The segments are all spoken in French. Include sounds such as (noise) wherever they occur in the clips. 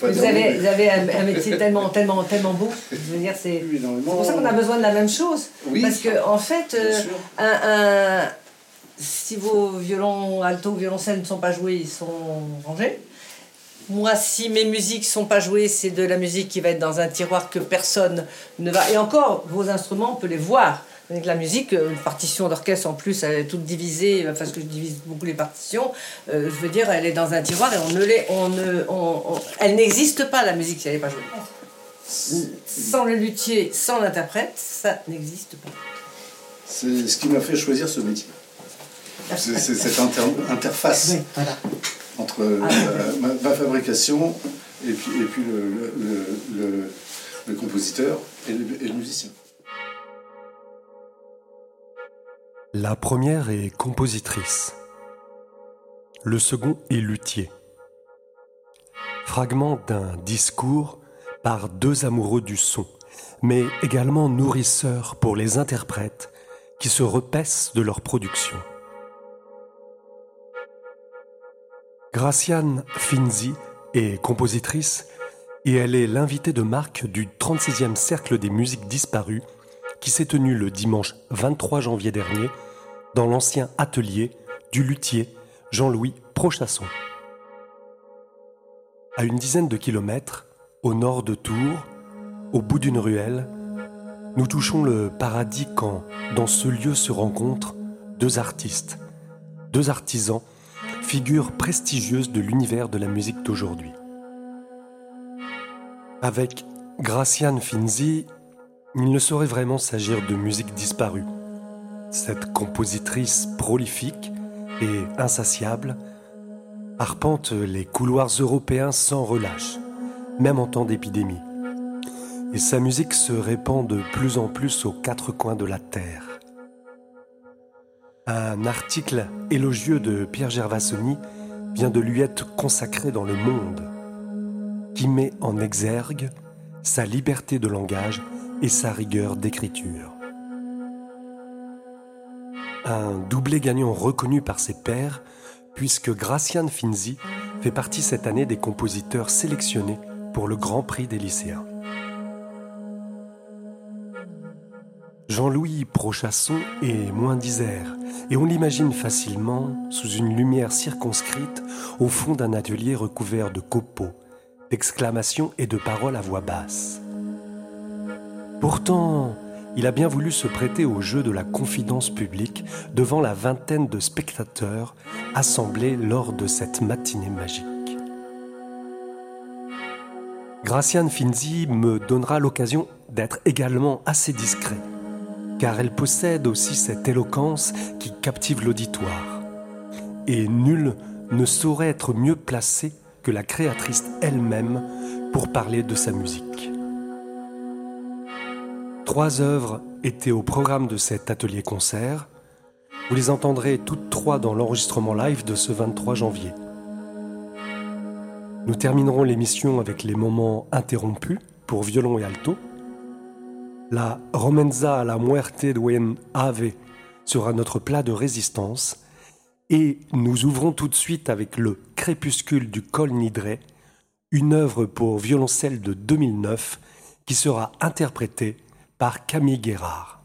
pas vous, avez, vous avez un, métier tellement, tellement, tellement beau. Je veux dire, c'est pour ça qu'on a besoin de la même chose. Parce que, en fait, euh, un, un, si vos violons alto, violoncelles ne sont pas joués, ils sont rangés. Moi, si mes musiques sont pas jouées, c'est de la musique qui va être dans un tiroir que personne ne va. Et encore, vos instruments, on peut les voir. Avec la musique, euh, une partition d'orchestre en plus, elle est toute divisée, parce que je divise beaucoup les partitions. Euh, je veux dire, elle est dans un tiroir et on ne l'est, on ne, elle n'existe pas la musique si elle n'est pas jouée. Sans le luthier, sans l'interprète, ça n'existe pas. C'est ce qui m'a fait choisir ce métier. C'est cette interface entre ah, euh, ma, fabrication et puis, et puis le, le, compositeur et le musicien. La première est compositrice. Le second est luthier. Fragment d'un discours par deux amoureux du son, mais également nourrisseurs pour les interprètes qui se repaissent de leur production. Graciane Finzi est compositrice et elle est l'invitée de marque du 36e Cercle des musiques disparues qui s'est tenu le dimanche 23 janvier dernier dans l'ancien atelier du luthier Jean-Louis Prochasson. À une dizaine de kilomètres, au nord de Tours, au bout d'une ruelle, nous touchons le paradis quand, dans ce lieu se rencontrent deux artistes, deux artisans, figures prestigieuses de l'univers de la musique d'aujourd'hui. Avec Graciane Finzi, il ne saurait vraiment s'agir de musique disparue. Cette compositrice prolifique et insatiable arpente les couloirs européens sans relâche, même en temps d'épidémie. Et sa musique se répand de plus en plus aux quatre coins de la Terre. Un article élogieux de Pierre Gervasoni vient de lui être consacré dans Le Monde, qui met en exergue sa liberté de langage et sa rigueur d'écriture un doublé gagnant reconnu par ses pairs, puisque Graciane Finzi fait partie cette année des compositeurs sélectionnés pour le Grand Prix des lycéens. Jean-Louis Prochasson est moins d'Isère, et on l'imagine facilement sous une lumière circonscrite au fond d'un atelier recouvert de copeaux, d'exclamations et de paroles à voix basse. Pourtant, il a bien voulu se prêter au jeu de la confidence publique devant la vingtaine de spectateurs assemblés lors de cette matinée magique. Graciane Finzi me donnera l'occasion d'être également assez discret, car elle possède aussi cette éloquence qui captive l'auditoire. Et nul ne saurait être mieux placé que la créatrice elle-même pour parler de sa musique. Trois œuvres étaient au programme de cet atelier concert. Vous les entendrez toutes trois dans l'enregistrement live de ce 23 janvier. Nous terminerons l'émission avec les moments interrompus pour violon et alto. La Romenza à la muerte de Ave sera notre plat de résistance. Et nous ouvrons tout de suite avec le Crépuscule du Col Nidré, une œuvre pour violoncelle de 2009 qui sera interprétée par Camille Guérard.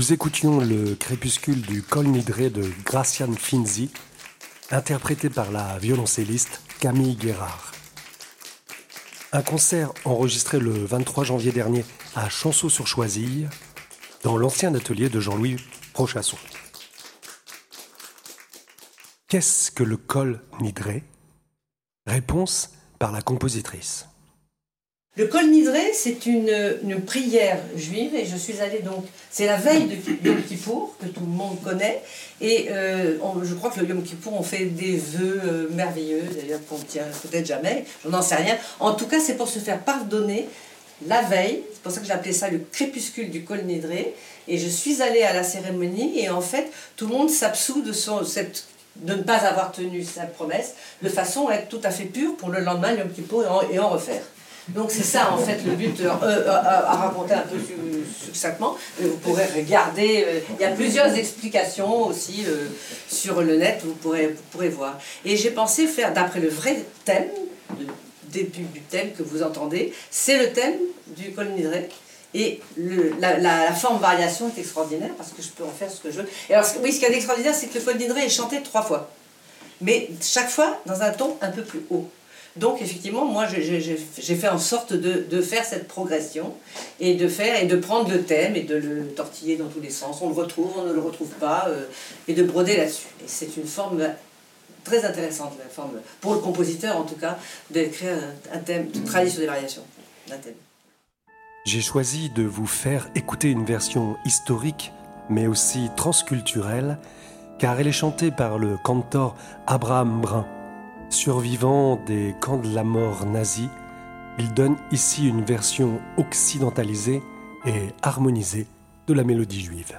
Nous écoutions le crépuscule du Col Nidré de Gracian Finzi, interprété par la violoncelliste Camille Guérard. Un concert enregistré le 23 janvier dernier à Chanceau-sur-Choisille, dans l'ancien atelier de Jean-Louis Prochasson. Qu'est-ce que le col Nidré Réponse par la compositrice. Le Kol Nidré, c'est une, prière juive et je suis allée donc, c'est la veille de Yom Kippour que tout le monde connaît et euh, je crois que le Yom Kippour on fait des vœux euh, merveilleux, d'ailleurs qu'on tient peut-être jamais, je n'en sais rien. En tout cas, c'est pour se faire pardonner la veille, c'est pour ça que j'ai appelé ça le crépuscule du Kol Nidré et je suis allée à la cérémonie et en fait tout le monde s'absout de son, de ne pas avoir tenu sa promesse, de façon à être tout à fait pur pour le lendemain, Yom Kippour, et en refaire. Donc c'est ça en fait le but euh, euh, à raconter un peu succinctement. Euh, vous pourrez regarder, il y a plusieurs explications aussi sur le net, vous pourrez, vous pourrez voir. Et j'ai pensé faire, d'après le vrai thème, le début du thème que vous entendez, c'est le thème du colonidré. Et le, la, la, forme variation est extraordinaire parce que je peux en faire ce que je veux. Et alors, oui, ce qui est extraordinaire, c'est que le colonidré est chanté trois fois. Mais chaque fois dans un ton un peu plus haut. Donc effectivement, moi j'ai fait en sorte de, faire cette progression et de faire et de prendre le thème et de le tortiller dans tous les sens. On le retrouve, on ne le retrouve pas, euh, et de broder là-dessus. Et c'est une forme très intéressante, la forme, pour le compositeur en tout cas, d'écrire un, thème, de travailler sur des variations d'un thème. J'ai choisi de vous faire écouter une version historique, mais aussi transculturelle, car elle est chantée par le cantor Abraham Brun Survivant des camps de la mort nazis, il donne ici une version occidentalisée et harmonisée de la mélodie juive.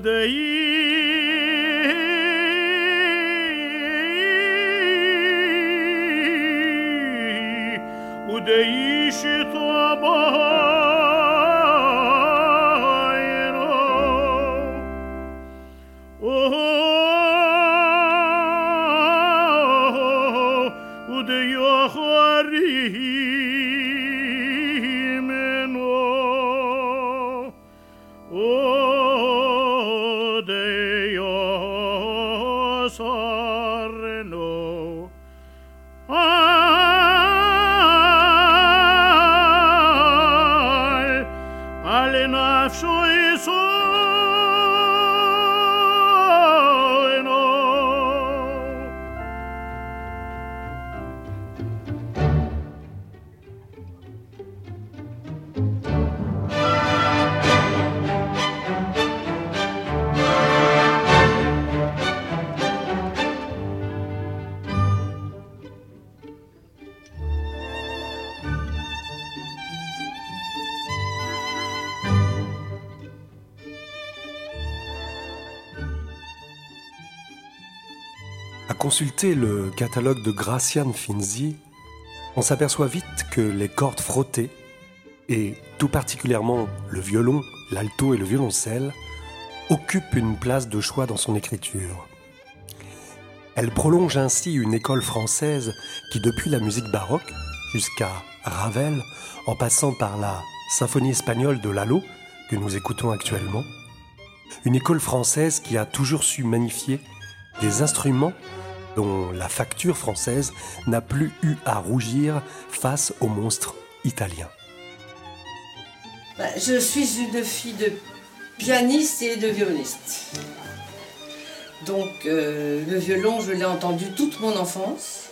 удаи, удаи, удаи, consulter le catalogue de Gracian Finzi, on s'aperçoit vite que les cordes frottées, et tout particulièrement le violon, l'alto et le violoncelle, occupent une place de choix dans son écriture. Elle prolonge ainsi une école française qui, depuis la musique baroque jusqu'à Ravel, en passant par la symphonie espagnole de Lalo, que nous écoutons actuellement, une école française qui a toujours su magnifier des instruments dont la facture française n'a plus eu à rougir face au monstre italien. Bah, je suis une fille de pianiste et de violoniste. Donc euh, le violon, je l'ai entendu toute mon enfance.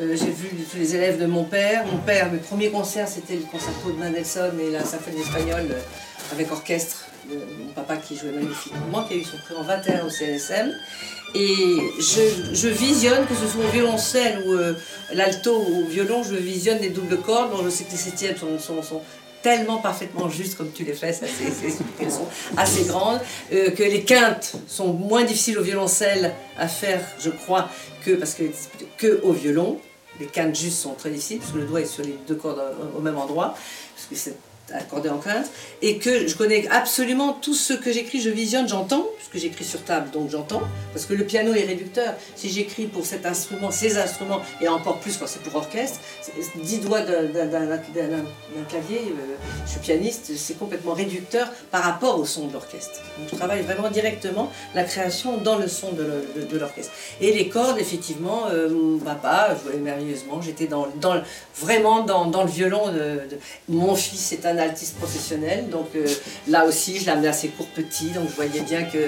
Euh, j'ai vu tous les élèves de mon père. Mon père, mes premiers concerts, c'était le concerto de Mendelssohn et la symphonie espagnole avec orchestre. mon papa qui jouait magnifiquement, qui a eu son prix en 21 au CNSM. Et je, visionne, que ce soit au violoncelle ou euh, l'alto ou au violon, je visionne des doubles cordes. Bon, je sais que les septièmes sont, tellement parfaitement justes comme tu les fais, elles sont assez grandes, euh, que les quintes sont moins difficiles au violoncelle à faire, je crois, que, parce que, que au violon. Les quintes justes sont très difficiles, parce que le doigt est sur les deux cordes au même endroit, accordé en quinte, et que je connais absolument tout ce que j'écris, je visionne, j'entends, puisque j'écris sur table, donc j'entends, parce que le piano est réducteur. Si j'écris pour cet instrument, ces instruments, et encore plus quand c'est pour orchestre, dix doigts d'un clavier, euh, je suis pianiste, c'est complètement réducteur par rapport au son de l'orchestre. je travaille vraiment directement la création dans le son de l'orchestre. Et les cordes, effectivement, euh, mon papa jouait merveilleusement, j'étais vraiment dans, dans le violon. De, mon fils est un artiste professionnel, donc euh, là aussi je l'amenais assez court petit, donc je voyais bien que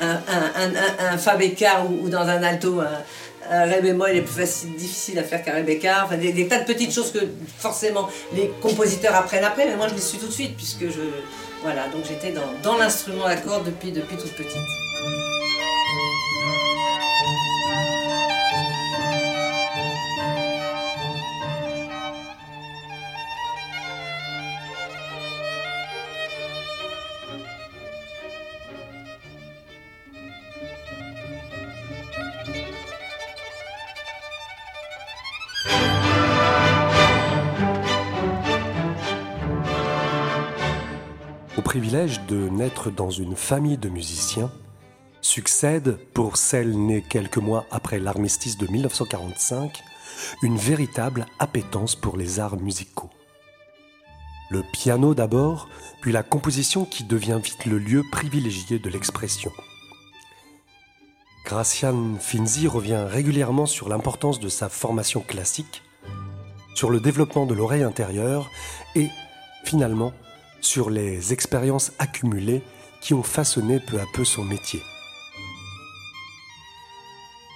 un, un, un, fa bécard ou, dans un alto, un, ré bémol est plus facile, difficile à faire qu'un ré bécard, enfin des, tas de petites choses que forcément les compositeurs apprennent après, mais moi je les suis tout de suite puisque je voilà donc j'étais dans, dans l'instrument à cordes depuis depuis toute petite. Privilège de naître dans une famille de musiciens succède, pour celle née quelques mois après l'armistice de 1945, une véritable appétence pour les arts musicaux. Le piano d'abord, puis la composition qui devient vite le lieu privilégié de l'expression. Gracian Finzi revient régulièrement sur l'importance de sa formation classique, sur le développement de l'oreille intérieure et, finalement, sur les expériences accumulées qui ont façonné peu à peu son métier.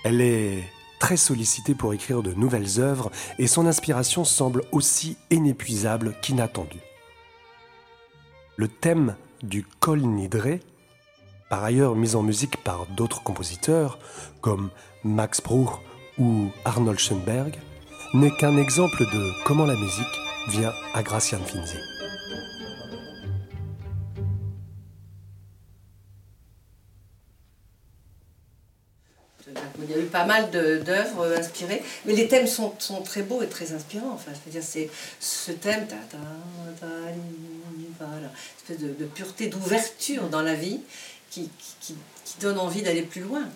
Elle est très sollicitée pour écrire de nouvelles œuvres et son inspiration semble aussi inépuisable qu'inattendue. Le thème du Kol Nidre, par ailleurs mis en musique par d'autres compositeurs comme Max Bruch ou Arnold Schoenberg, n'est qu'un exemple de comment la musique vient à Gracian Finzi. Il y a eu pas mal d'œuvres inspirées, mais les thèmes sont, sont, très beaux et très inspirants. Enfin, je veux dire, c'est ce thème, ta, espèce de, pureté, d'ouverture dans la vie qui, qui donne envie d'aller plus loin.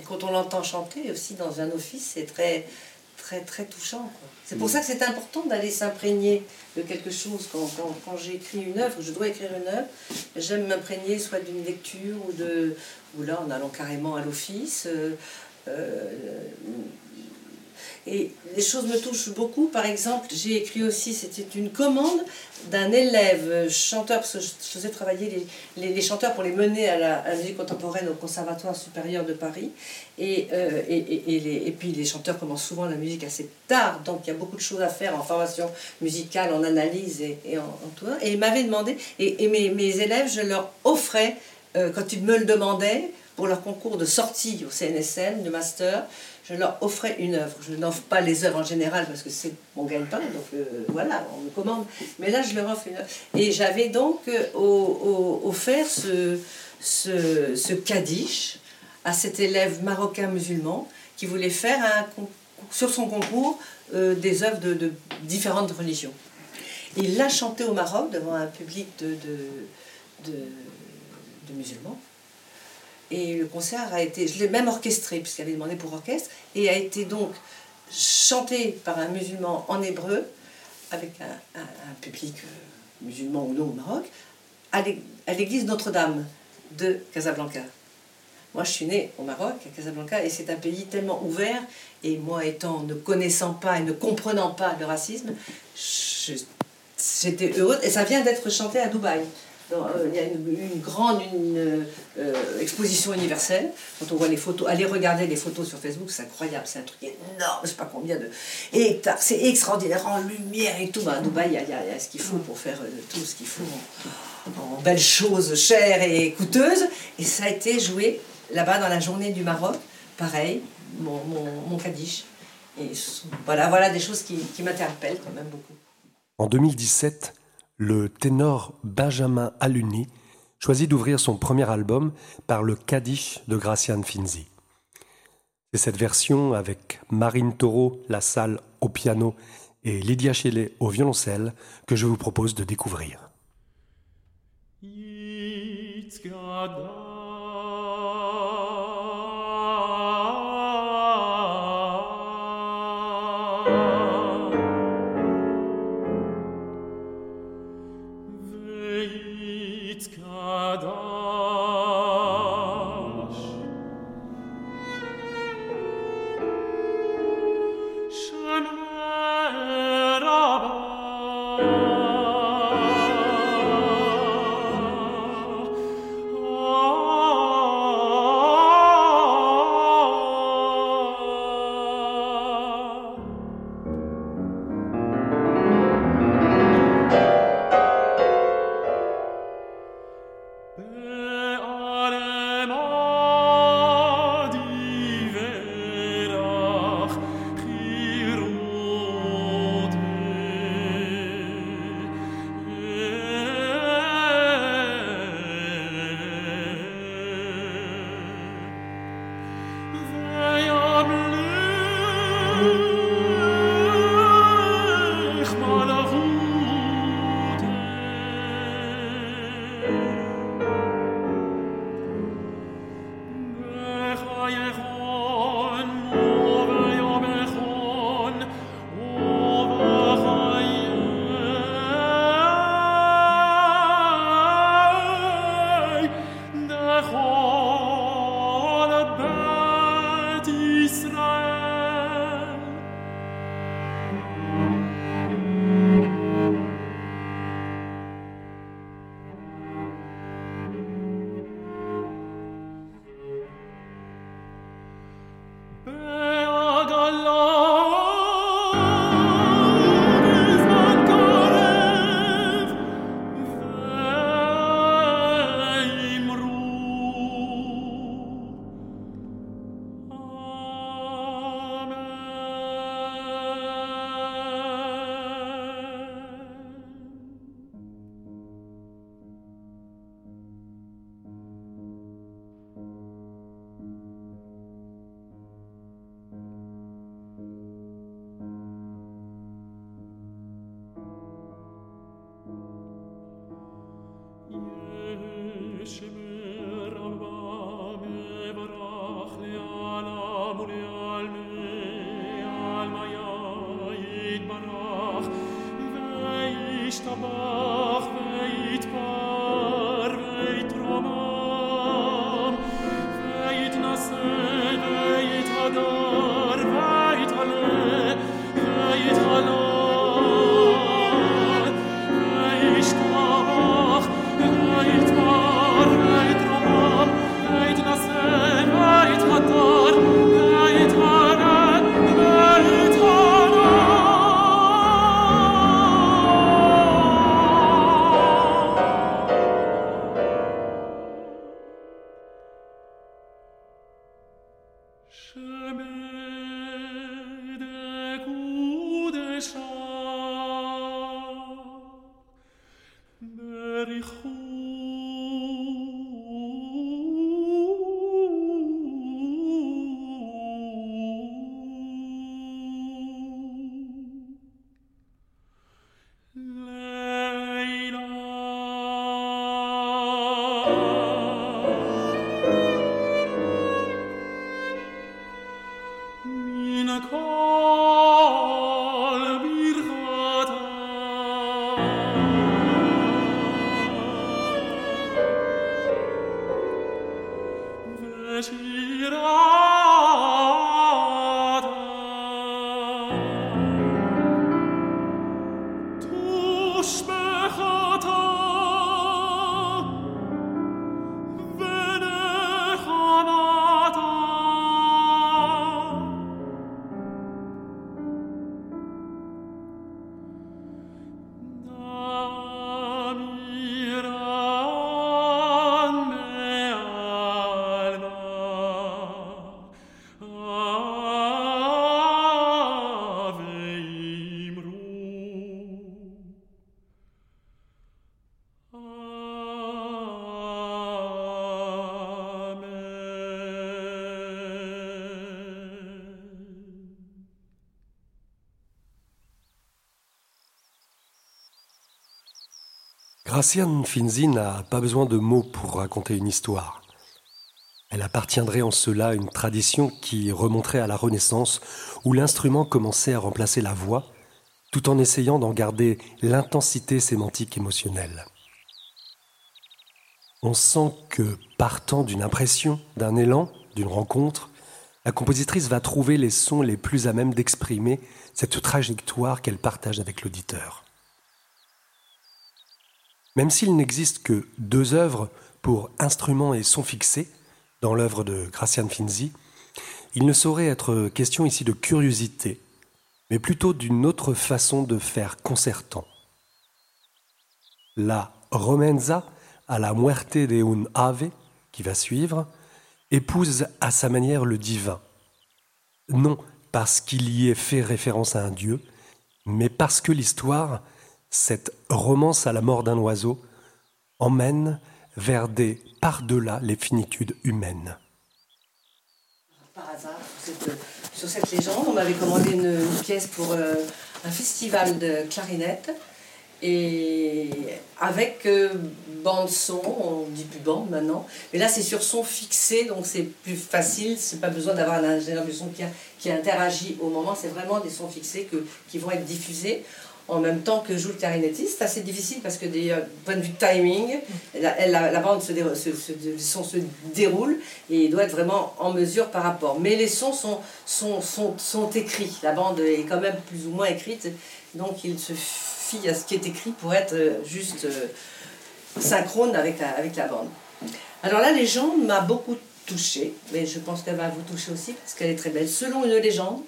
Et quand on l'entend chanter aussi dans un office, c'est très, très, très touchant. C'est pour mm. ça que c'est important d'aller s'imprégner de quelque chose. Quand, quand, quand j'écris une œuvre, je dois écrire une œuvre, j'aime m'imprégner soit d'une lecture ou de. ou là en allant carrément à l'office. Euh, euh, et les choses me touchent beaucoup. Par exemple, j'ai écrit aussi, c'était une commande d'un élève chanteur, parce que je faisais travailler les, les, chanteurs pour les mener à la, musique contemporaine au Conservatoire supérieur de Paris. Et, euh, et, et, les, et, puis les chanteurs commencent souvent la musique assez tard, donc il y a beaucoup de choses à faire en formation musicale, en analyse et, en, en, tout. Et ils m'avaient demandé, et, mes, mes, élèves, je leur offrais, euh, quand ils me le demandaient, pour leur concours de sortie au CNSM, de master, je leur offrais une œuvre. Je n'offre pas les œuvres en général parce que c'est mon gagne-pain, donc euh, voilà, on me commande. Mais là, je leur offre une œuvre. Et j'avais donc euh, offert ce, ce, Kaddish à cet élève marocain musulman qui voulait faire sur son concours euh, des œuvres de, de, différentes religions. Il l'a chanté au Maroc devant un public de, de, de musulmans. Et le concert a été, je l'ai même orchestré, puisqu'il avait demandé pour orchestre, et a été donc chanté par un musulman en hébreu, avec un, public euh, musulman ou non au Maroc, à l'église Notre-Dame de Casablanca. Moi, je suis née au Maroc, à Casablanca, et c'est un pays tellement ouvert, et moi étant ne connaissant pas et ne comprenant pas le racisme, j'étais heureuse, et ça vient d'être chanté à Dubaï. Euh, il y a une, grande euh, exposition universelle. Quand on voit les photos, allez regarder les photos sur Facebook, c'est incroyable, c'est un truc énorme, je sais pas combien de hectares, c'est extraordinaire en lumière et tout. Bah, à Dubaï, il y, a, ce qu'il faut pour faire euh, tout ce qu'il faut en, belles choses chères et coûteuses. Et ça a été joué là-bas dans la journée du Maroc, pareil, mon, mon, mon Et voilà, voilà des choses qui m'interpellent quand même beaucoup. En 2017, le ténor Benjamin Aluni choisit d'ouvrir son premier album par le Kaddish de Gracian Finzi. C'est cette version avec Marine Taureau, la salle au piano et Lydia Chellet au violoncelle que je vous propose de découvrir. Graciane Finzi n'a pas besoin de mots pour raconter une histoire. Elle appartiendrait en cela à une tradition qui remonterait à la Renaissance, où l'instrument commençait à remplacer la voix, tout en essayant d'en garder l'intensité sémantique émotionnelle. On sent que, partant d'une impression, d'un élan, d'une rencontre, la compositrice va trouver les sons les plus à même d'exprimer cette trajectoire qu'elle partage avec l'auditeur. Même s'il n'existe que deux œuvres pour instruments et sons fixés dans l'œuvre de Gracian Finzi, il ne saurait être question ici de curiosité, mais plutôt d'une autre façon de faire concertant. La Romenza à la Muerte de un Ave, qui va suivre, épouse à sa manière le divin. Non parce qu'il y ait fait référence à un dieu, mais parce que l'histoire cette romance à la mort d'un oiseau emmène vers des par-delà les finitudes humaines. Par hasard, sur cette, légende, on m'avait commandé une, pièce pour euh, un festival de clarinette. Et avec euh, bande son, on dit plus bande maintenant, mais là c'est sur son fixé, donc c'est plus facile, c'est pas besoin d'avoir un ingénieur de son qui, qui interagit au moment, c'est vraiment des sons fixés qui vont être diffusés en même temps que joue le clarinettiste. C'est assez difficile parce que, du point de vue timing, la, bande se, déroule, se, sons se déroule et il doit être vraiment en mesure par rapport. Mais les sons sont, écrits. La bande est quand même plus ou moins écrite, donc il se fie à ce qui est écrit pour être juste euh, synchrone avec la, avec la bande. Alors la légende m'a beaucoup touchée, mais je pense qu'elle va vous toucher aussi parce qu'elle est très belle. Selon une légende,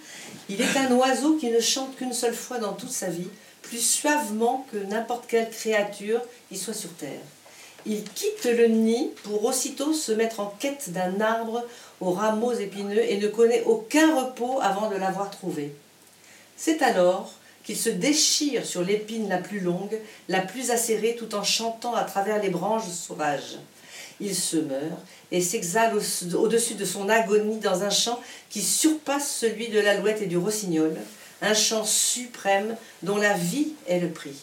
il est un oiseau qui ne chante qu'une seule fois dans toute sa vie plus suavement que n'importe quelle créature qui soit sur terre. Il quitte le nid pour aussitôt se mettre en quête d'un arbre aux rameaux épineux et ne connaît aucun repos avant de l'avoir trouvé. C'est alors qu'il se déchire sur l'épine la plus longue, la plus acérée, tout en chantant à travers les branches sauvages. Il se meurt et s'exhale au-dessus de son agonie dans un chant qui surpasse celui de l'alouette et du rossignol, un chant suprême dont la vie est le prix.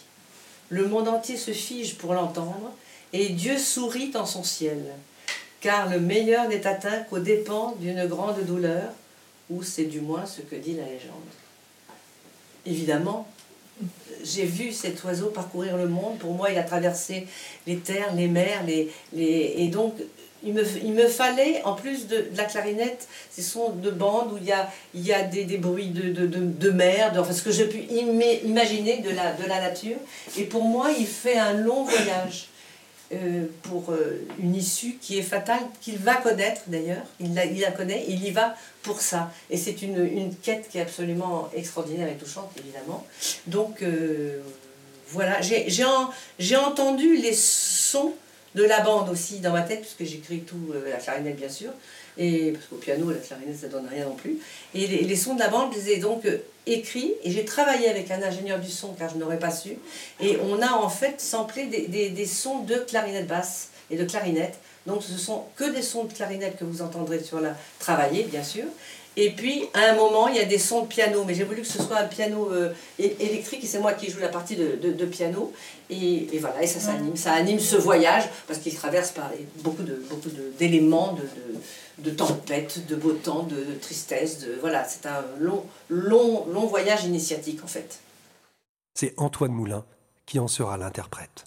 Le monde entier se fige pour l'entendre, et Dieu sourit en son ciel, car le meilleur n'est atteint qu'aux dépens d'une grande douleur, ou c'est du moins ce que dit la légende. Évidemment, j'ai vu cet oiseau parcourir le monde. Pour moi, il a traversé les terres, les mers, les, les... et donc il me, il me, fallait, en plus de, la clarinette, ces sons de bande où il y a, il y a des, des bruits de, de, de, mer, enfin, ce que j'ai pu imaginer de la, de la nature. Et pour moi, il fait un long voyage euh, pour euh, une issue qui est fatale, qu'il va connaître d'ailleurs. Il la, il la connaît, il y va pour ça. Et c'est une, une, quête qui est absolument extraordinaire et touchante, évidemment. Donc, euh, voilà, j'ai entendu les sons de la bande aussi dans ma tête, puisque j'écris tout, euh, la clarinette bien sûr, et parce qu'au piano, la clarinette, ça donne rien non plus. Et les, sons de la bande, je les ai donc euh, écrits, et j'ai travaillé avec un ingénieur du son, car je n'aurais pas su, et on a en fait samplé des, des, des, sons de clarinette basse et de clarinette. Donc ce sont que des sons de clarinette que vous entendrez sur la travailler, bien sûr. Et puis, à un moment, il y a des sons de piano, mais j'ai voulu que ce soit un piano euh, électrique, et c'est moi qui joue la partie de, de, piano. Et, et, voilà, et ça s'anime. Ça anime ce voyage, parce qu'il traverse par beaucoup de beaucoup d'éléments, de, de, de tempêtes, de beau temps, de, tristesse. De, voilà, c'est un long, long, long voyage initiatique, en fait. C'est Antoine Moulin qui en sera l'interprète.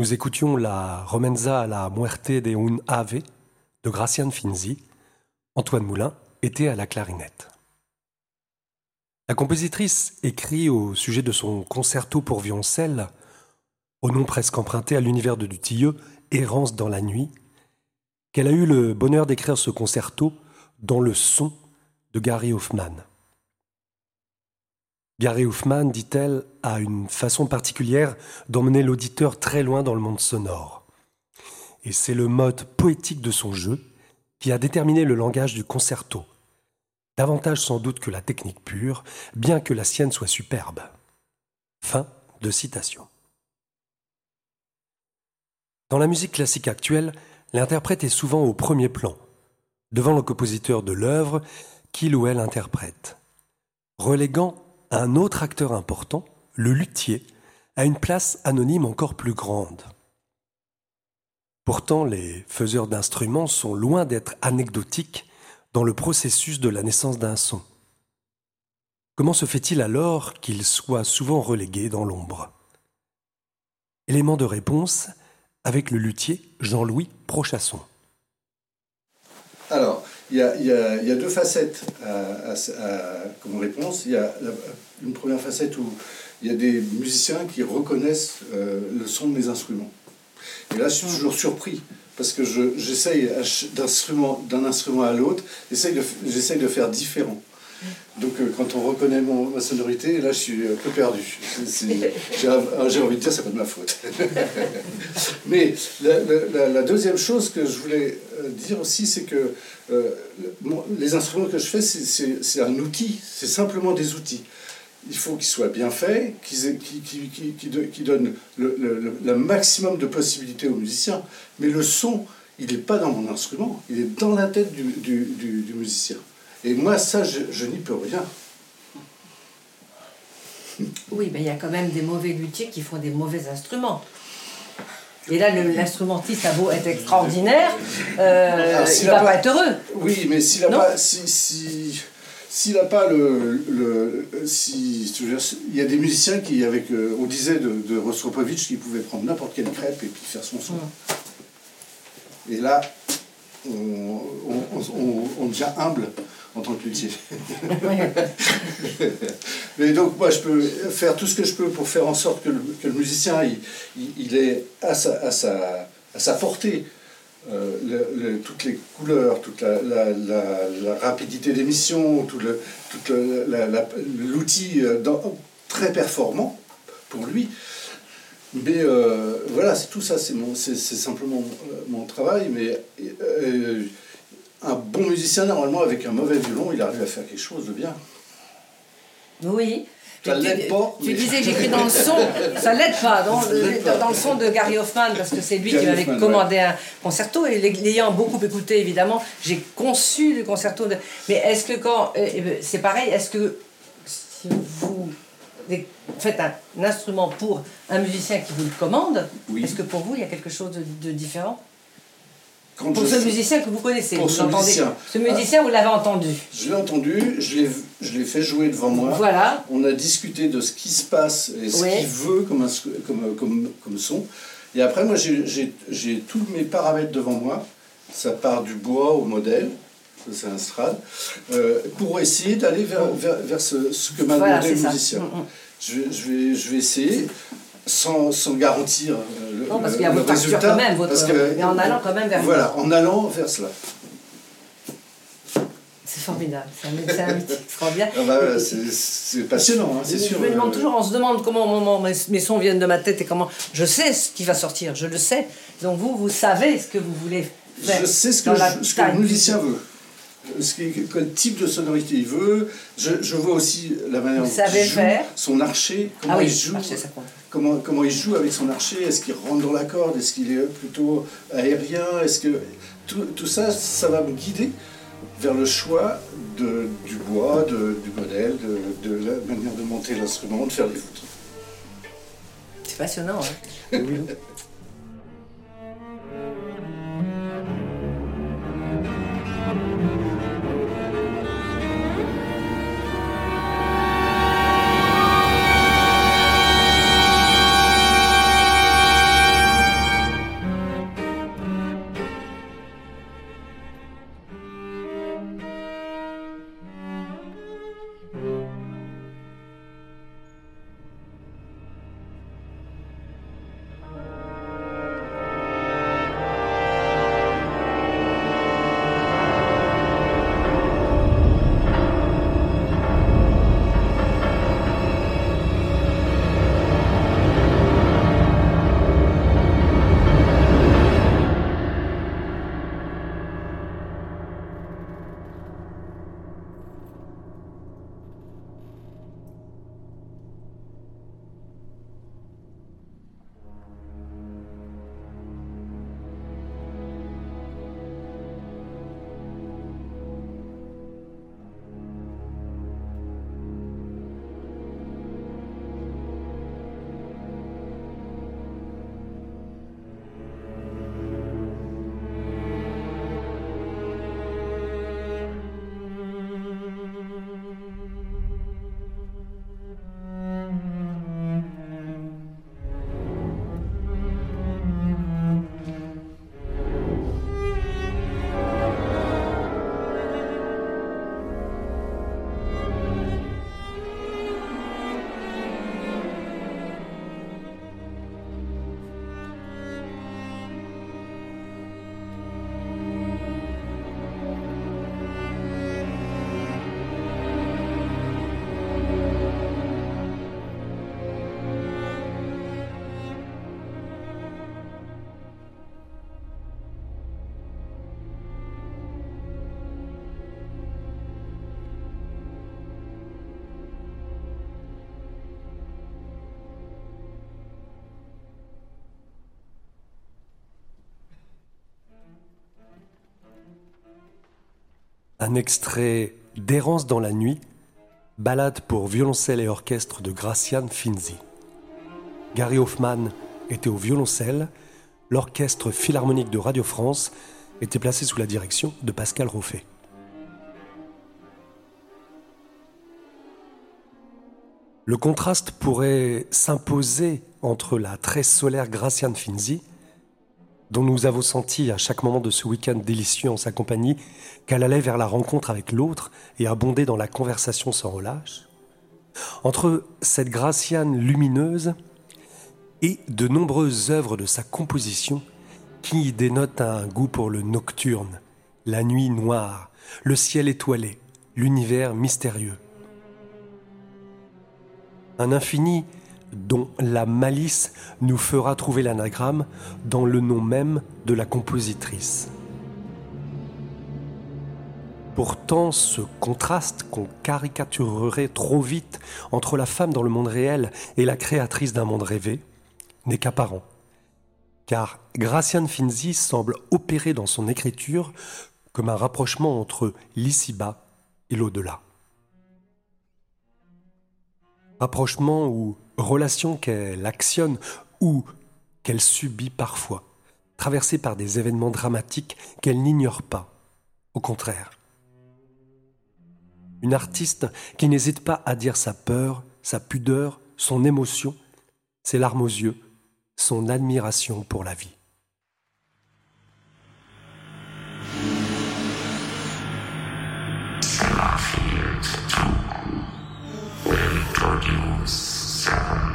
Nous écoutions la Romenza à la Muerte de un Ave de Gracian Finzi. Antoine Moulin était à la clarinette. La compositrice écrit au sujet de son concerto pour violoncelle, au nom presque emprunté à l'univers de Dutilleux, Errance dans la nuit, qu'elle a eu le bonheur d'écrire ce concerto dans le son de Gary Hoffman. Gary Hoffman, dit-elle, a une façon particulière d'emmener l'auditeur très loin dans le monde sonore. Et c'est le mode poétique de son jeu qui a déterminé le langage du concerto, davantage sans doute que la technique pure, bien que la sienne soit superbe. Fin de citation. Dans la musique classique actuelle, l'interprète est souvent au premier plan, devant le compositeur de l'œuvre qu'il ou elle interprète, reléguant un autre acteur important, le luthier, a une place anonyme encore plus grande. Pourtant, les faiseurs d'instruments sont loin d'être anecdotiques dans le processus de la naissance d'un son. Comment se fait-il alors qu'ils soient souvent relégués dans l'ombre? Élément de réponse avec le luthier Jean-Louis Prochasson. Alors, il y, a, deux facettes comme réponse. Il y a une première facette où il y a des musiciens qui reconnaissent euh, le son de mes instruments. Et là, je suis toujours surpris parce que j'essaye d'un instrument à l'autre, j'essaye de faire différent. Donc euh, quand on reconnaît mon, ma sonorité, là je suis un peu perdu. (laughs) J'ai envie de dire, c'est pas de ma faute. (laughs) Mais la, deuxième chose que je voulais euh, dire aussi, c'est que euh, les instruments que je fais, c'est un outil, c'est simplement des outils. Il faut qu'ils soient bien faits, qu'ils qui, donnent le, maximum de possibilités aux musiciens. Mais le son, il n'est pas dans mon instrument, il est dans la tête du, du musicien. Et moi, ça, je, n'y peux rien. Oui, mais il y a quand même des mauvais luthiers qui font des mauvais instruments. Et là, l'instrumentiste a beau être extraordinaire, euh, il va pas, être heureux. Oui, mais s'il n'a pas, si, si, s'il n'a pas le, le si, il y a des musiciens qui, avec, euh, on disait de, de Rostropovitch, qui pouvaient prendre n'importe quelle crêpe et puis faire son son. Mm. Et là, on, on, on devient humble en tant que luthier. (laughs) Mais donc moi je peux faire tout ce que je peux pour faire en sorte que le, que le musicien il, il, est à sa, à sa, à sa portée euh, le, toutes les couleurs, toute la, la, la, rapidité d'émission, tout l'outil euh, très performant pour lui. Mais euh, voilà, c'est tout ça, c'est simplement mon, travail. Mais un bon musicien, normalement, avec un mauvais violon, il arrive à faire quelque chose de bien. Oui. Ça l'aide pas. Tu disais, j'écris dans le son, ça l'aide pas, dans le, dans le son de Gary Hoffman, parce que c'est lui qui m'avait commandé un concerto, et l'ayant beaucoup écouté, évidemment, j'ai conçu le concerto. De... Mais est-ce que quand. Euh, ben, c'est pareil, est-ce que si vous faites un, instrument pour un musicien qui vous le commande, est-ce que pour vous, il y a quelque chose de différent? Pour ce musicien que vous connaissez, pour ce musicien. Ce musicien, vous l'avez entendu. Je l'ai entendu, je l'ai fait jouer devant moi. Voilà. On a discuté de ce qui se passe et ce qu'il veut comme, comme, comme, comme, son. Et après, moi, j'ai tous mes paramètres devant moi. Ça part du bois au modèle, c'est un strad, euh, pour essayer d'aller vers, vers, vers, ce, ce que m'a demandé le musicien. Mm, mm. Je, je, vais, je vais essayer sans, sans garantir euh, le, non, parce qu'il y a votre résultat. Quand même, votre, mais en allant quand même vers Voilà, en allant vers cela. C'est formidable, c'est un, mythique (laughs) extraordinaire. Ah bah, c'est passionnant, hein, c'est sûr. Je me demande toujours, on se demande comment moment, mes, mes, sons viennent de ma tête et comment. Je sais ce qui va sortir, je le sais. Donc vous, vous savez ce que vous voulez faire. Je sais ce que, je, ce que le musicien veut ce quel type de sonorité il veut. Je, je vois aussi la manière dont il joue, faire. son archer, comment ah il joue, comment, comment il joue avec son archer. Est-ce qu'il rentre dans la corde? Est-ce qu'il est plutôt aérien? Est-ce que tout, tout, ça, ça va me guider vers le choix de, du bois, de, du modèle, de, de, la manière de monter l'instrument, de faire les voûtes. C'est passionnant. Hein Un extrait d'Errance dans la nuit, balade pour violoncelle et orchestre de Gracian Finzi. Gary Hoffman était au violoncelle, l'orchestre philharmonique de Radio France était placé sous la direction de Pascal Roffet. Le contraste pourrait s'imposer entre la très solaire Gracian Finzi, dont nous avons senti à chaque moment de ce week-end délicieux en sa compagnie qu'elle allait vers la rencontre avec l'autre et abondait dans la conversation sans relâche, entre cette Graciane lumineuse et de nombreuses œuvres de sa composition qui dénotent un goût pour le nocturne, la nuit noire, le ciel étoilé, l'univers mystérieux. Un infini dont la malice nous fera trouver l'anagramme dans le nom même de la compositrice. Pourtant, ce contraste qu'on caricaturerait trop vite entre la femme dans le monde réel et la créatrice d'un monde rêvé n'est qu'apparent. Car Gracian Finzi semble opérer dans son écriture comme un rapprochement entre l'ici-bas et l'au-delà rapprochement ou relation qu'elle actionne ou qu'elle subit parfois, traversée par des événements dramatiques qu'elle n'ignore pas. Au contraire. Une artiste qui n'hésite pas à dire sa peur, sa pudeur, son émotion, ses larmes aux yeux, son admiration pour la vie. Peace.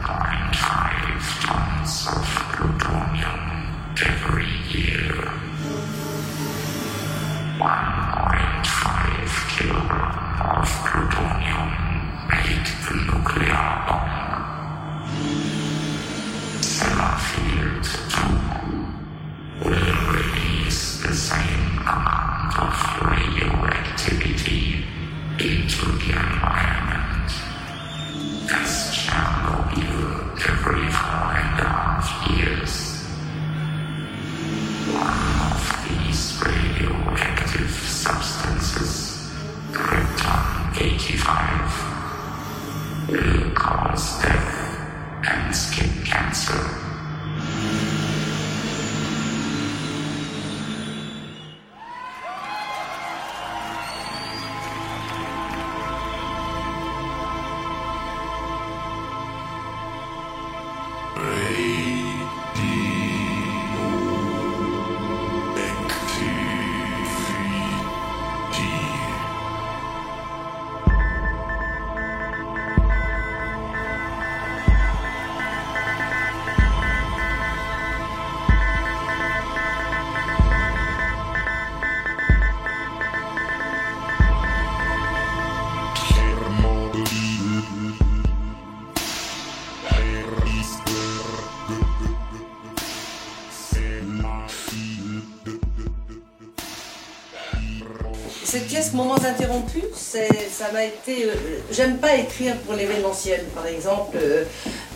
Moments interrompus, ça m'a été. Euh, j'aime pas écrire pour l'événementiel, par exemple. Euh,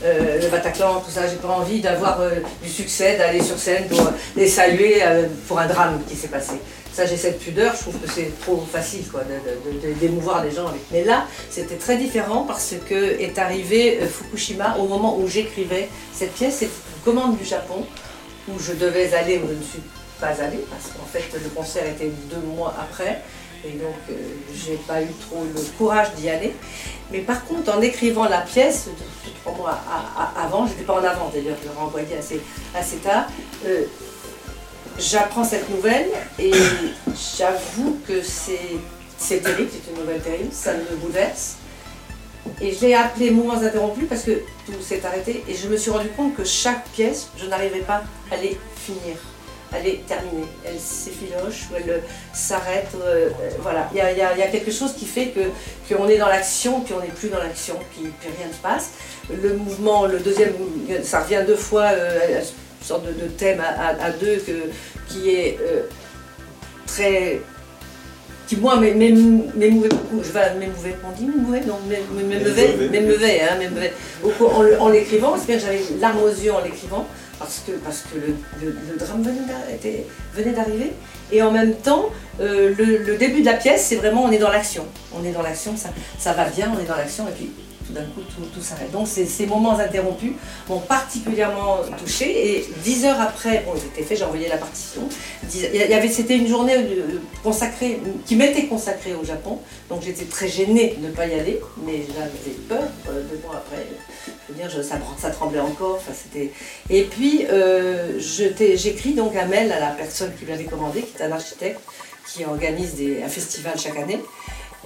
euh, le Bataclan, tout ça, j'ai pas envie d'avoir du succès, d'aller sur scène pour les saluer pour un drame qui s'est passé. Ça, j'ai cette pudeur, je trouve que c'est trop facile quoi, d'émouvoir les gens. Mais là, c'était très différent parce que est arrivé Fukushima au moment où j'écrivais cette pièce. C'est une commande du Japon où je devais aller, où je ne suis pas allée parce qu'en fait le concert était deux mois après. Et donc, euh, j'ai pas eu trop le courage d'y aller. Mais par contre, en écrivant la pièce, trois mois avant, je n'étais pas en avant d'ailleurs, je l'ai renvoyé assez, assez tard, euh, j'apprends cette nouvelle et j'avoue que c'est terrible, c'est une nouvelle terrible, ça me bouleverse. Et je l'ai appelé Mouvements interrompus parce que tout s'est arrêté et je me suis rendu compte que chaque pièce, je n'arrivais pas à les finir elle est terminée. Elle s'effiloche ou elle euh, s'arrête. Euh, euh, voilà, il y a, quelque chose qui fait que qu'on est dans l'action, puis on n'est plus dans l'action, puis, rien ne se passe. Le mouvement, le deuxième, ça revient deux fois, une sorte de, thème à, deux que, qui est très qui moi m'émouvait beaucoup, je vais m'émouvait, on dit m'émouvait, non, m'émeuvait, m'émeuvait, hein, en, en l'écrivant, c'est-à-dire que j'avais l'arme aux yeux en l'écrivant, parce que, parce que le, drame venait d'arriver. Et en même temps, le, le, début de la pièce, c'est vraiment on est dans l'action. On est dans l'action, ça, ça va bien, on est dans l'action. Et puis tout d'un coup, tout, s'arrête. Donc ces, moments interrompus m'ont particulièrement touchée. Et dix heures après, bon, été fait, j'ai envoyé la partition. c'était une journée euh, consacrée, qui m'était consacrée au Japon. Donc j'étais très gênée de ne pas y aller, mais j'avais peur. Euh, deux mois après, veux dire, ça, tremblait encore. Et puis, euh, j'écris donc un mail à la personne qui m'avait commandé, qui est un architecte qui organise un festival chaque année.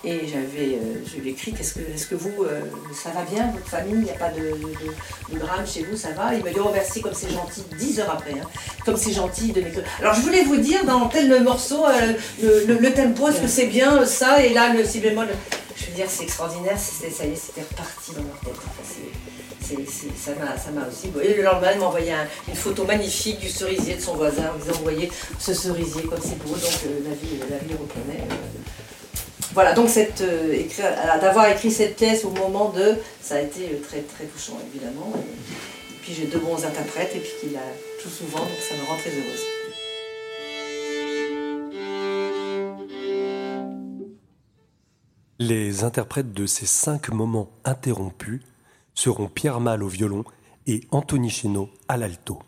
Et j'avais, euh, je lui ai écrit, est-ce que, vous, euh, ça va bien, votre famille, il n'y a pas de, de, drame chez vous, ça va? Il m'a dit, oh comme c'est gentil, dix heures après, hein, comme c'est gentil de m'écrire. Alors je voulais vous dire, dans tel morceau, le, le, tempo, est-ce que c'est bien ça Et là, le si bémol, je veux dire, c'est extraordinaire, ça y est, c'était reparti dans leur tête. Ça m'a aussi. Et le lendemain, il m'a envoyé une photo magnifique du cerisier de son voisin en disant, vous ce cerisier, comme c'est beau, donc la, vie, la vie reprenait. Voilà, donc euh, d'avoir écrit cette pièce au moment de, ça a été euh, très très touchant évidemment. Et, puis j'ai deux bons interprètes et puis qu'il a tout souvent, donc ça me rend très heureuse. Les interprètes de ces cinq moments interrompus seront Pierre Mal au violon et Anthony Chénaud à l'alto.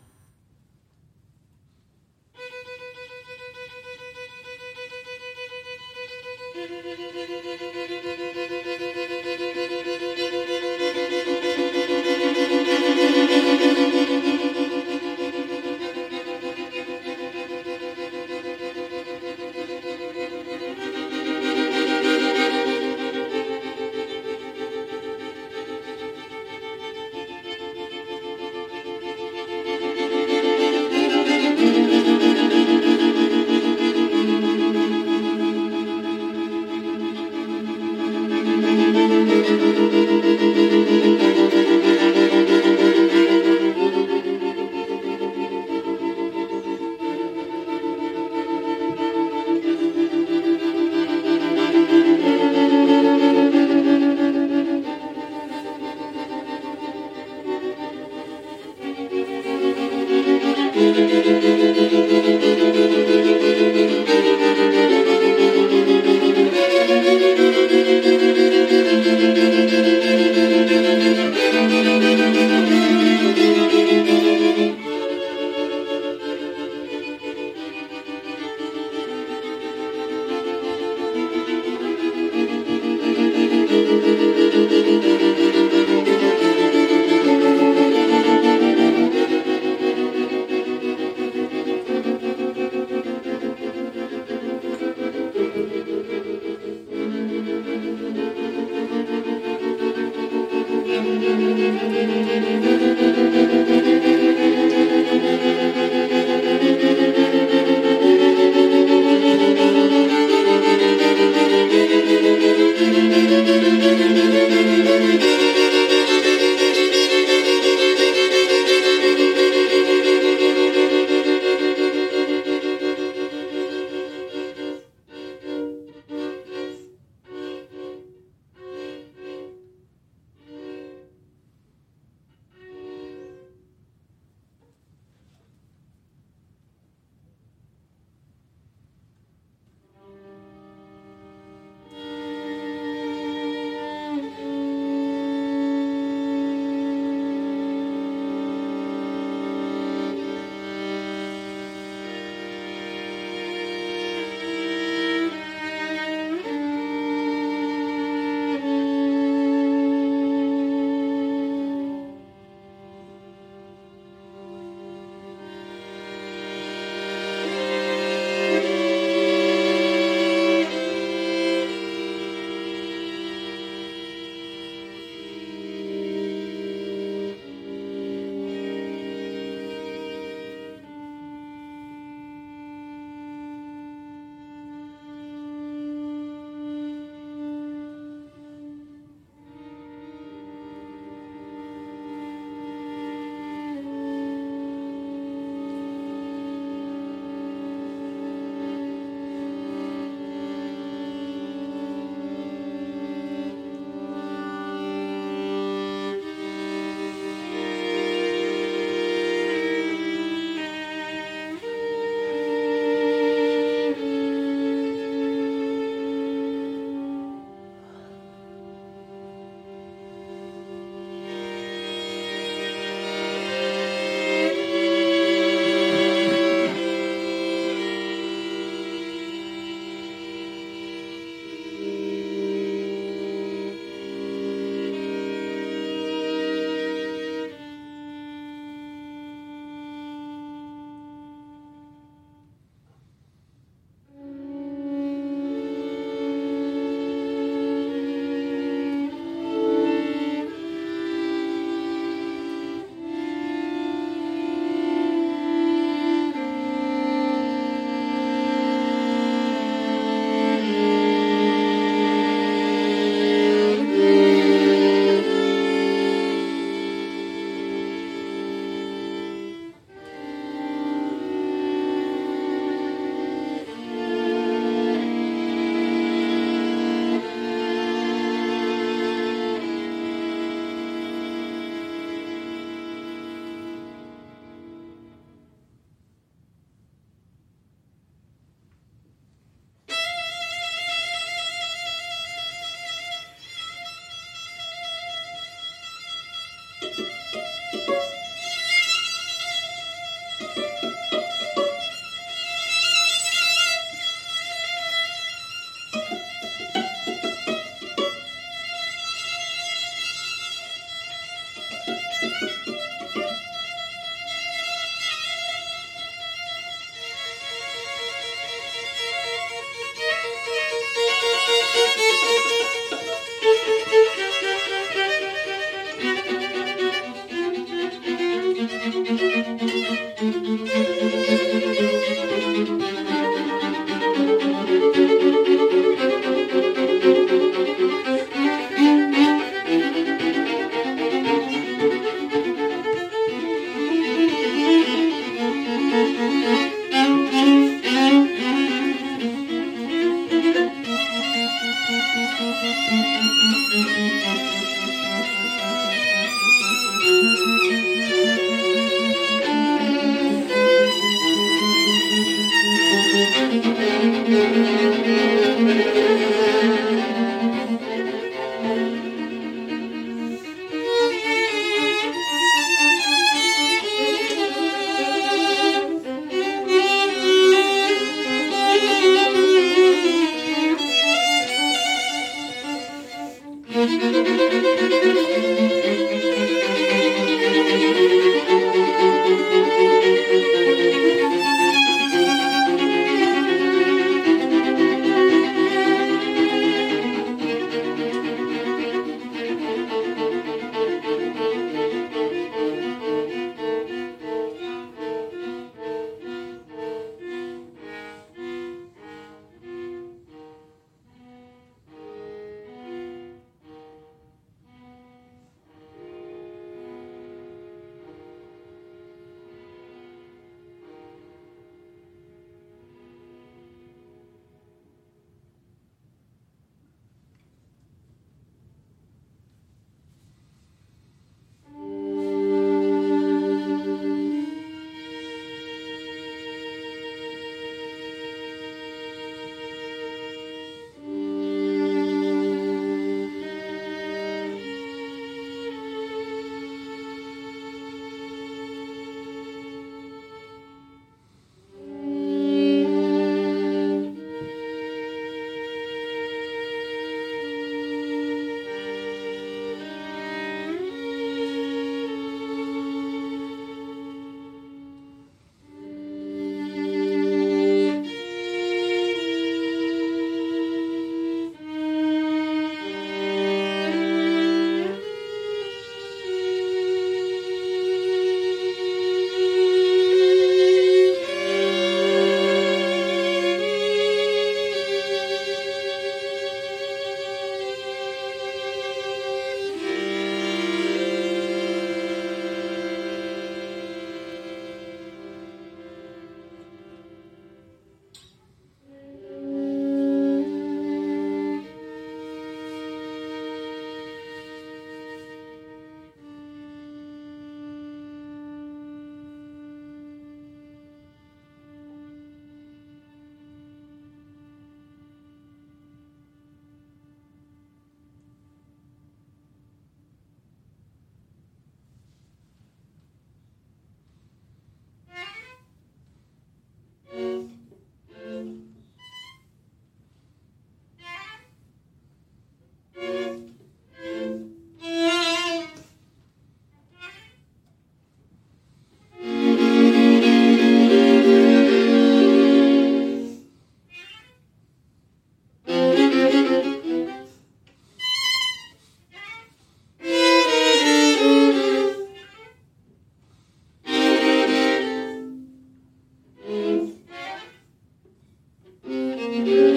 Mm-hmm.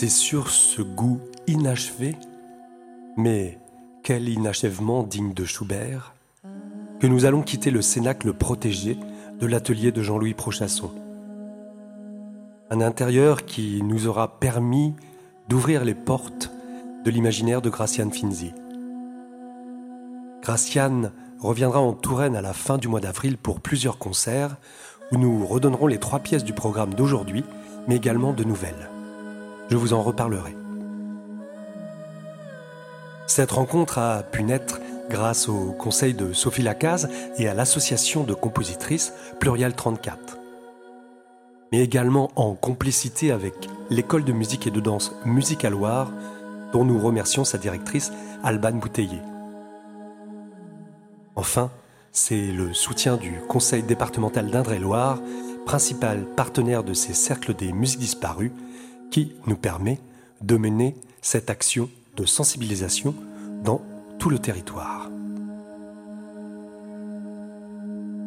C'est sur ce goût inachevé, mais quel inachèvement digne de Schubert, que nous allons quitter le cénacle protégé de l'atelier de Jean-Louis Prochasson. Un intérieur qui nous aura permis d'ouvrir les portes de l'imaginaire de Graciane Finzi. Graciane reviendra en Touraine à la fin du mois d'avril pour plusieurs concerts où nous redonnerons les trois pièces du programme d'aujourd'hui, mais également de nouvelles. Je vous en reparlerai. Cette rencontre a pu naître grâce au conseil de Sophie Lacaze et à l'association de compositrices Plurial 34. Mais également en complicité avec l'école de musique et de danse Musique à Loire, dont nous remercions sa directrice Alban Bouteiller. Enfin, c'est le soutien du conseil départemental d'Indre-et-Loire, principal partenaire de ces cercles des musiques disparues, qui nous permet de mener cette action de sensibilisation dans tout le territoire.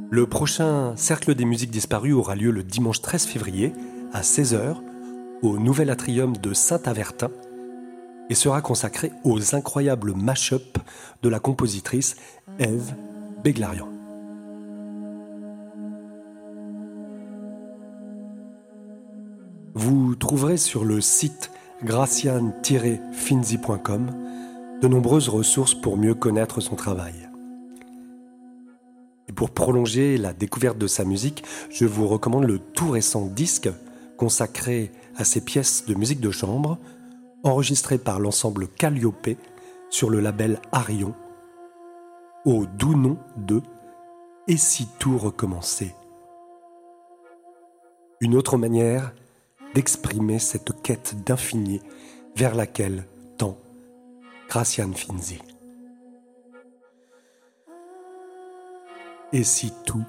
Le prochain Cercle des musiques disparues aura lieu le dimanche 13 février à 16h au Nouvel Atrium de Saint-Avertin et sera consacré aux incroyables mash-up de la compositrice Eve Beglarian. Vous trouverez sur le site gracian-finzi.com de nombreuses ressources pour mieux connaître son travail. Et pour prolonger la découverte de sa musique, je vous recommande le tout récent disque consacré à ses pièces de musique de chambre, enregistré par l'ensemble Calliope sur le label Arion, au doux nom de Et si tout recommençait? Une autre manière d'exprimer cette quête d'infini vers laquelle tend Gracian Finzi. Et si tout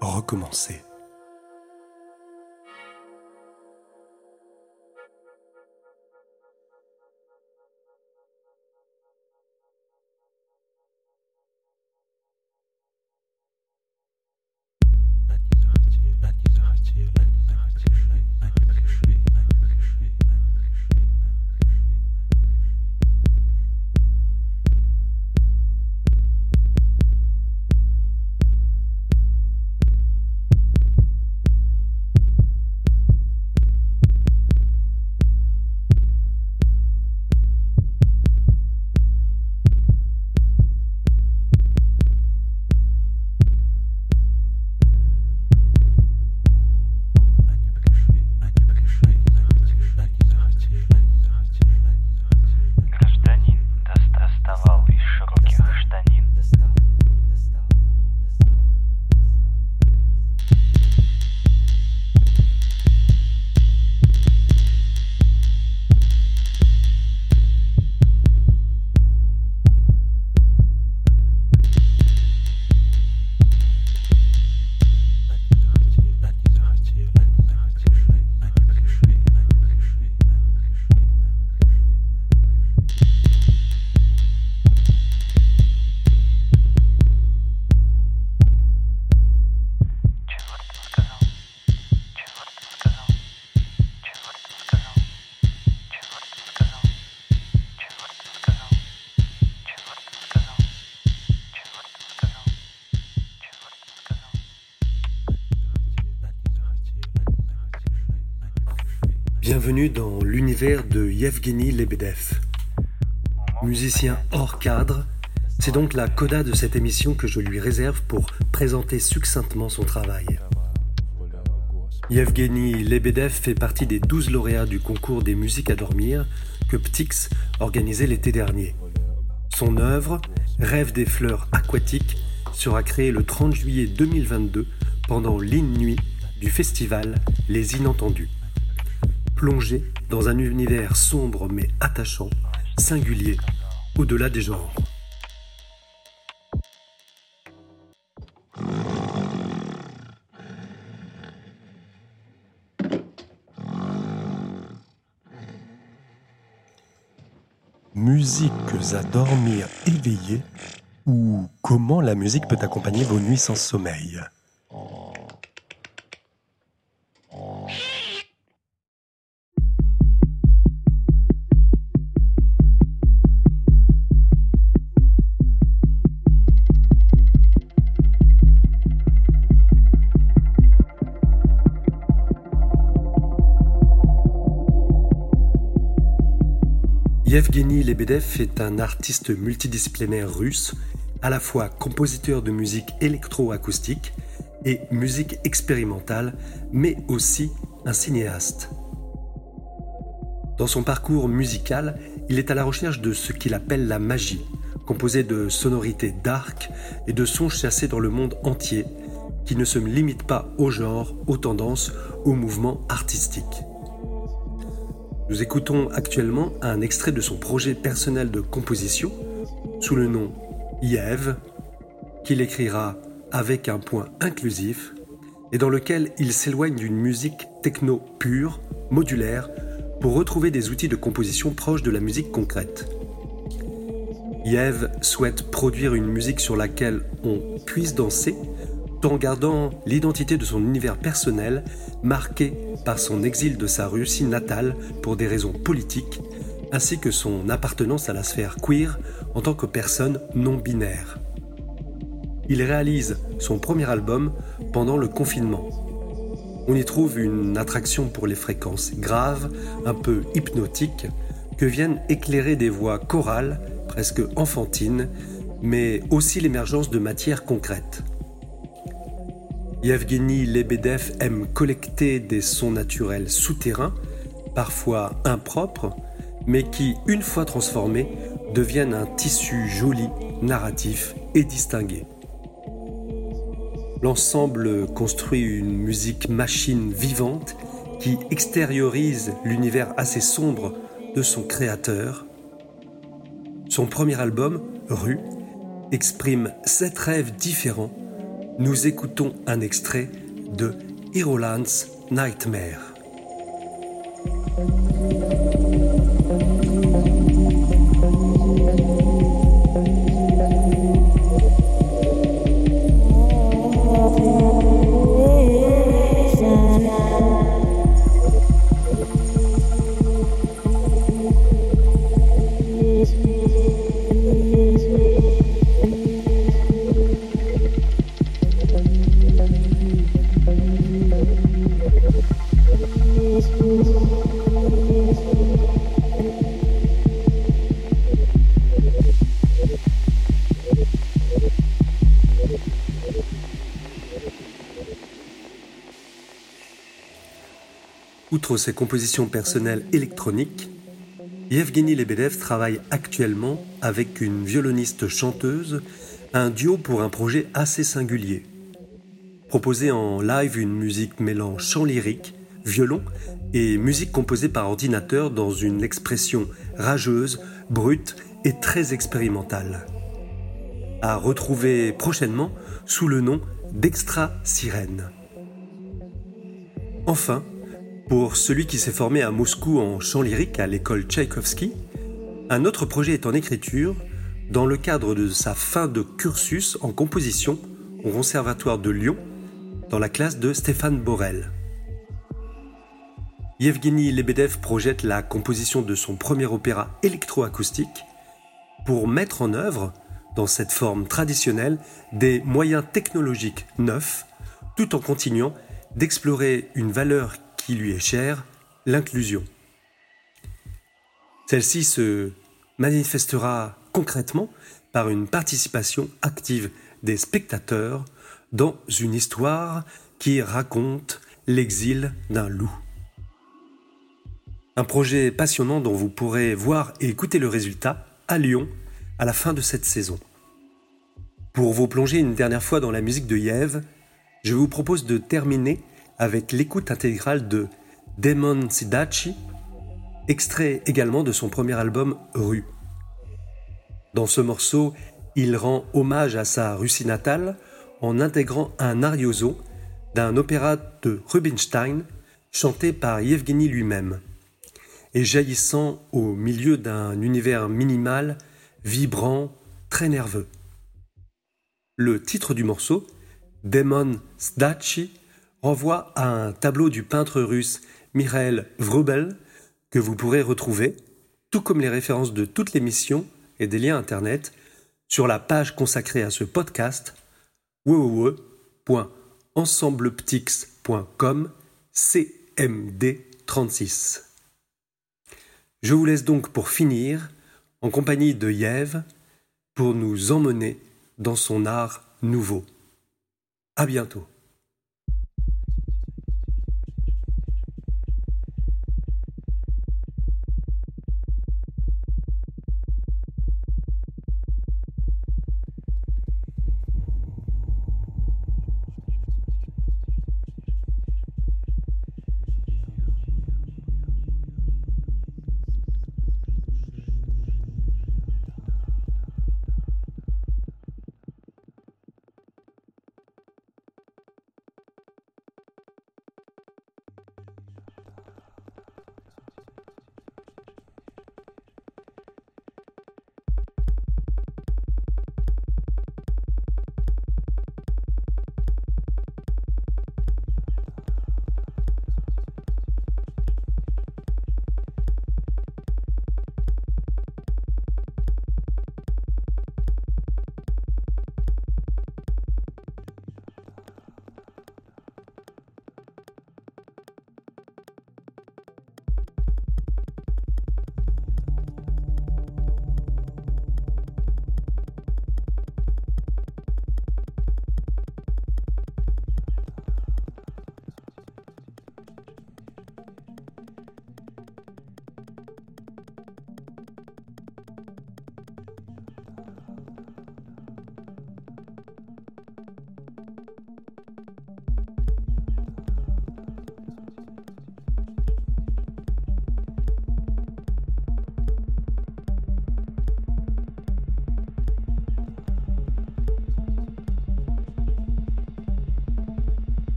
recommençait? Bienvenue dans l'univers de Yevgeny Lebedev. Musicien hors cadre, c'est donc la coda de cette émission que je lui réserve pour présenter succinctement son travail. Yevgeny Lebedev fait partie des 12 lauréats du concours des musiques à dormir que Ptix organisait l'été dernier. Son œuvre, Rêve des fleurs aquatiques, sera créée le 30 juillet 2022 pendant l'In Nuit du festival Les Inentendus plongé dans un univers sombre mais attachant, singulier, au-delà des genres. Musiques à dormir éveillé ou comment la musique peut accompagner vos nuits sans sommeil? Lebedev est un artiste multidisciplinaire russe, à la fois compositeur de musique électroacoustique et musique expérimentale, mais aussi un cinéaste. Dans son parcours musical, il est à la recherche de ce qu'il appelle la magie, composée de sonorités dark et de sons chassés dans le monde entier, qui ne se limite pas au genre, aux tendances, aux mouvements artistiques. Nous écoutons actuellement un extrait de son projet personnel de composition sous le nom Yves, qu'il écrira avec un point inclusif et dans lequel il s'éloigne d'une musique techno pure, modulaire, pour retrouver des outils de composition proches de la musique concrète. Yves souhaite produire une musique sur laquelle on puisse danser en gardant l'identité de son univers personnel marqué par son exil de sa Russie natale pour des raisons politiques, ainsi que son appartenance à la sphère queer en tant que personne non binaire. Il réalise son premier album pendant le confinement. On y trouve une attraction pour les fréquences graves, un peu hypnotiques, que viennent éclairer des voix chorales, presque enfantines, mais aussi l'émergence de matières concrètes. Yevgeny Lebedev aime collecter des sons naturels souterrains, parfois impropres, mais qui, une fois transformés, deviennent un tissu joli, narratif et distingué. L'ensemble construit une musique machine vivante qui extériorise l'univers assez sombre de son créateur. Son premier album, Rue, exprime sept rêves différents nous écoutons un extrait de Heroland's Nightmare. Outre ses compositions personnelles électroniques, Yevgeny Lebedev travaille actuellement avec une violoniste chanteuse, un duo pour un projet assez singulier. Proposer en live une musique mêlant chant lyrique, violon et musique composée par ordinateur dans une expression rageuse, brute et très expérimentale. À retrouver prochainement sous le nom d'Extra Sirène. Enfin, pour celui qui s'est formé à Moscou en chant lyrique à l'école Tchaïkovski, un autre projet est en écriture dans le cadre de sa fin de cursus en composition au Conservatoire de Lyon dans la classe de Stéphane Borel. Yevgeny Lebedev projette la composition de son premier opéra électroacoustique pour mettre en œuvre, dans cette forme traditionnelle, des moyens technologiques neufs, tout en continuant d'explorer une valeur qui lui est chère, l'inclusion. Celle-ci se manifestera concrètement par une participation active des spectateurs dans une histoire qui raconte l'exil d'un loup. Un projet passionnant dont vous pourrez voir et écouter le résultat à Lyon à la fin de cette saison. Pour vous plonger une dernière fois dans la musique de Yves, je vous propose de terminer avec l'écoute intégrale de Demon Sidachi, extrait également de son premier album Rue. Dans ce morceau, il rend hommage à sa Russie natale en intégrant un arioso d'un opéra de Rubinstein chanté par Yevgeny lui-même et jaillissant au milieu d'un univers minimal, vibrant, très nerveux. Le titre du morceau, Demon Sdachi, renvoie à un tableau du peintre russe Mikhail Vrubel que vous pourrez retrouver, tout comme les références de toutes les missions et des liens internet, sur la page consacrée à ce podcast www.ensembleptix.com CMD36. Je vous laisse donc pour finir en compagnie de Yève pour nous emmener dans son art nouveau. À bientôt.